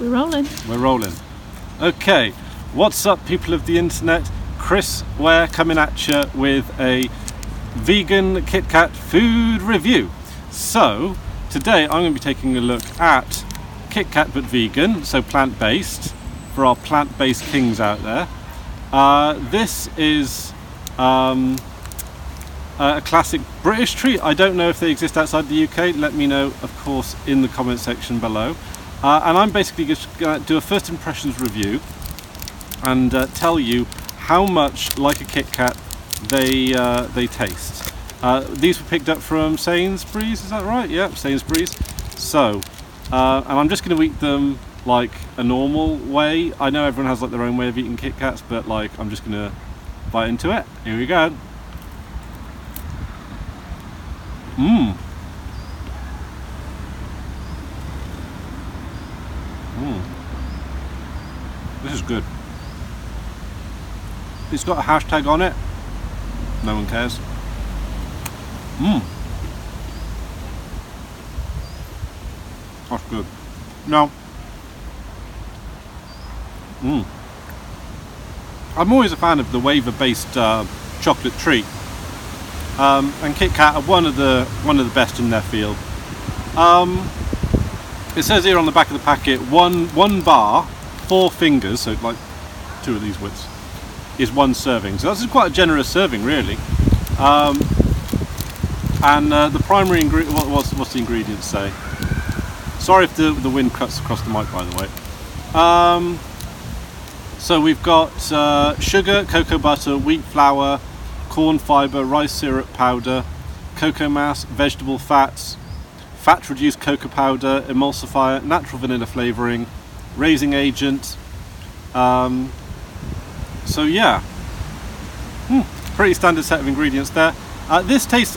We're rolling. We're rolling. Okay, what's up, people of the internet? Chris Ware coming at you with a vegan Kit Kat food review. So, today I'm going to be taking a look at Kit Kat but vegan, so plant based, for our plant based kings out there. Uh, this is um, a classic British treat. I don't know if they exist outside the UK. Let me know, of course, in the comment section below. Uh, and I'm basically just going to do a first impressions review and uh, tell you how much like a Kit Kat they uh, they taste. Uh, these were picked up from Sainsbury's, is that right? Yeah, Sainsbury's. So, uh, and I'm just going to eat them like a normal way. I know everyone has like their own way of eating Kit Kats, but like I'm just going to bite into it. Here we go. Mmm. Mmm. This is good. It's got a hashtag on it. No one cares. Mmm. That's good. No. Mmm. I'm always a fan of the wafer-based uh, chocolate treat. Um, and Kit Kat are one of the one of the best in their field. Um, it says here on the back of the packet, one one bar, four fingers, so like two of these widths, is one serving. So that's quite a generous serving, really. Um, and uh, the primary ingredient, what, what's, what's the ingredients say? Sorry if the, the wind cuts across the mic, by the way. Um, so we've got uh, sugar, cocoa butter, wheat flour, corn fibre, rice syrup powder, cocoa mass, vegetable fats, fat reduced cocoa powder, emulsifier, natural vanilla flavouring, raising agent. Um, so yeah, hmm, pretty standard set of ingredients there. Uh, this tastes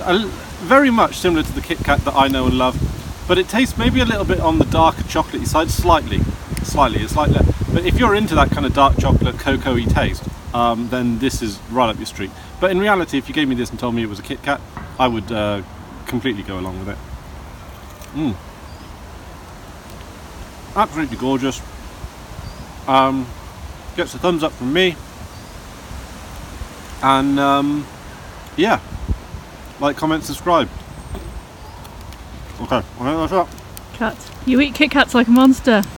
very much similar to the Kit Kat that I know and love, but it tastes maybe a little bit on the darker chocolatey side, slightly, slightly, it's that. But if you're into that kind of dark chocolate cocoa-y taste, um, then this is right up your street. But in reality, if you gave me this and told me it was a Kit Kat, I would uh, completely go along with it. Mmm. Absolutely gorgeous. Um, gets a thumbs up from me. And um, yeah, like, comment, subscribe. Okay, I think that's it. Cat. You eat Kit Kats like a monster.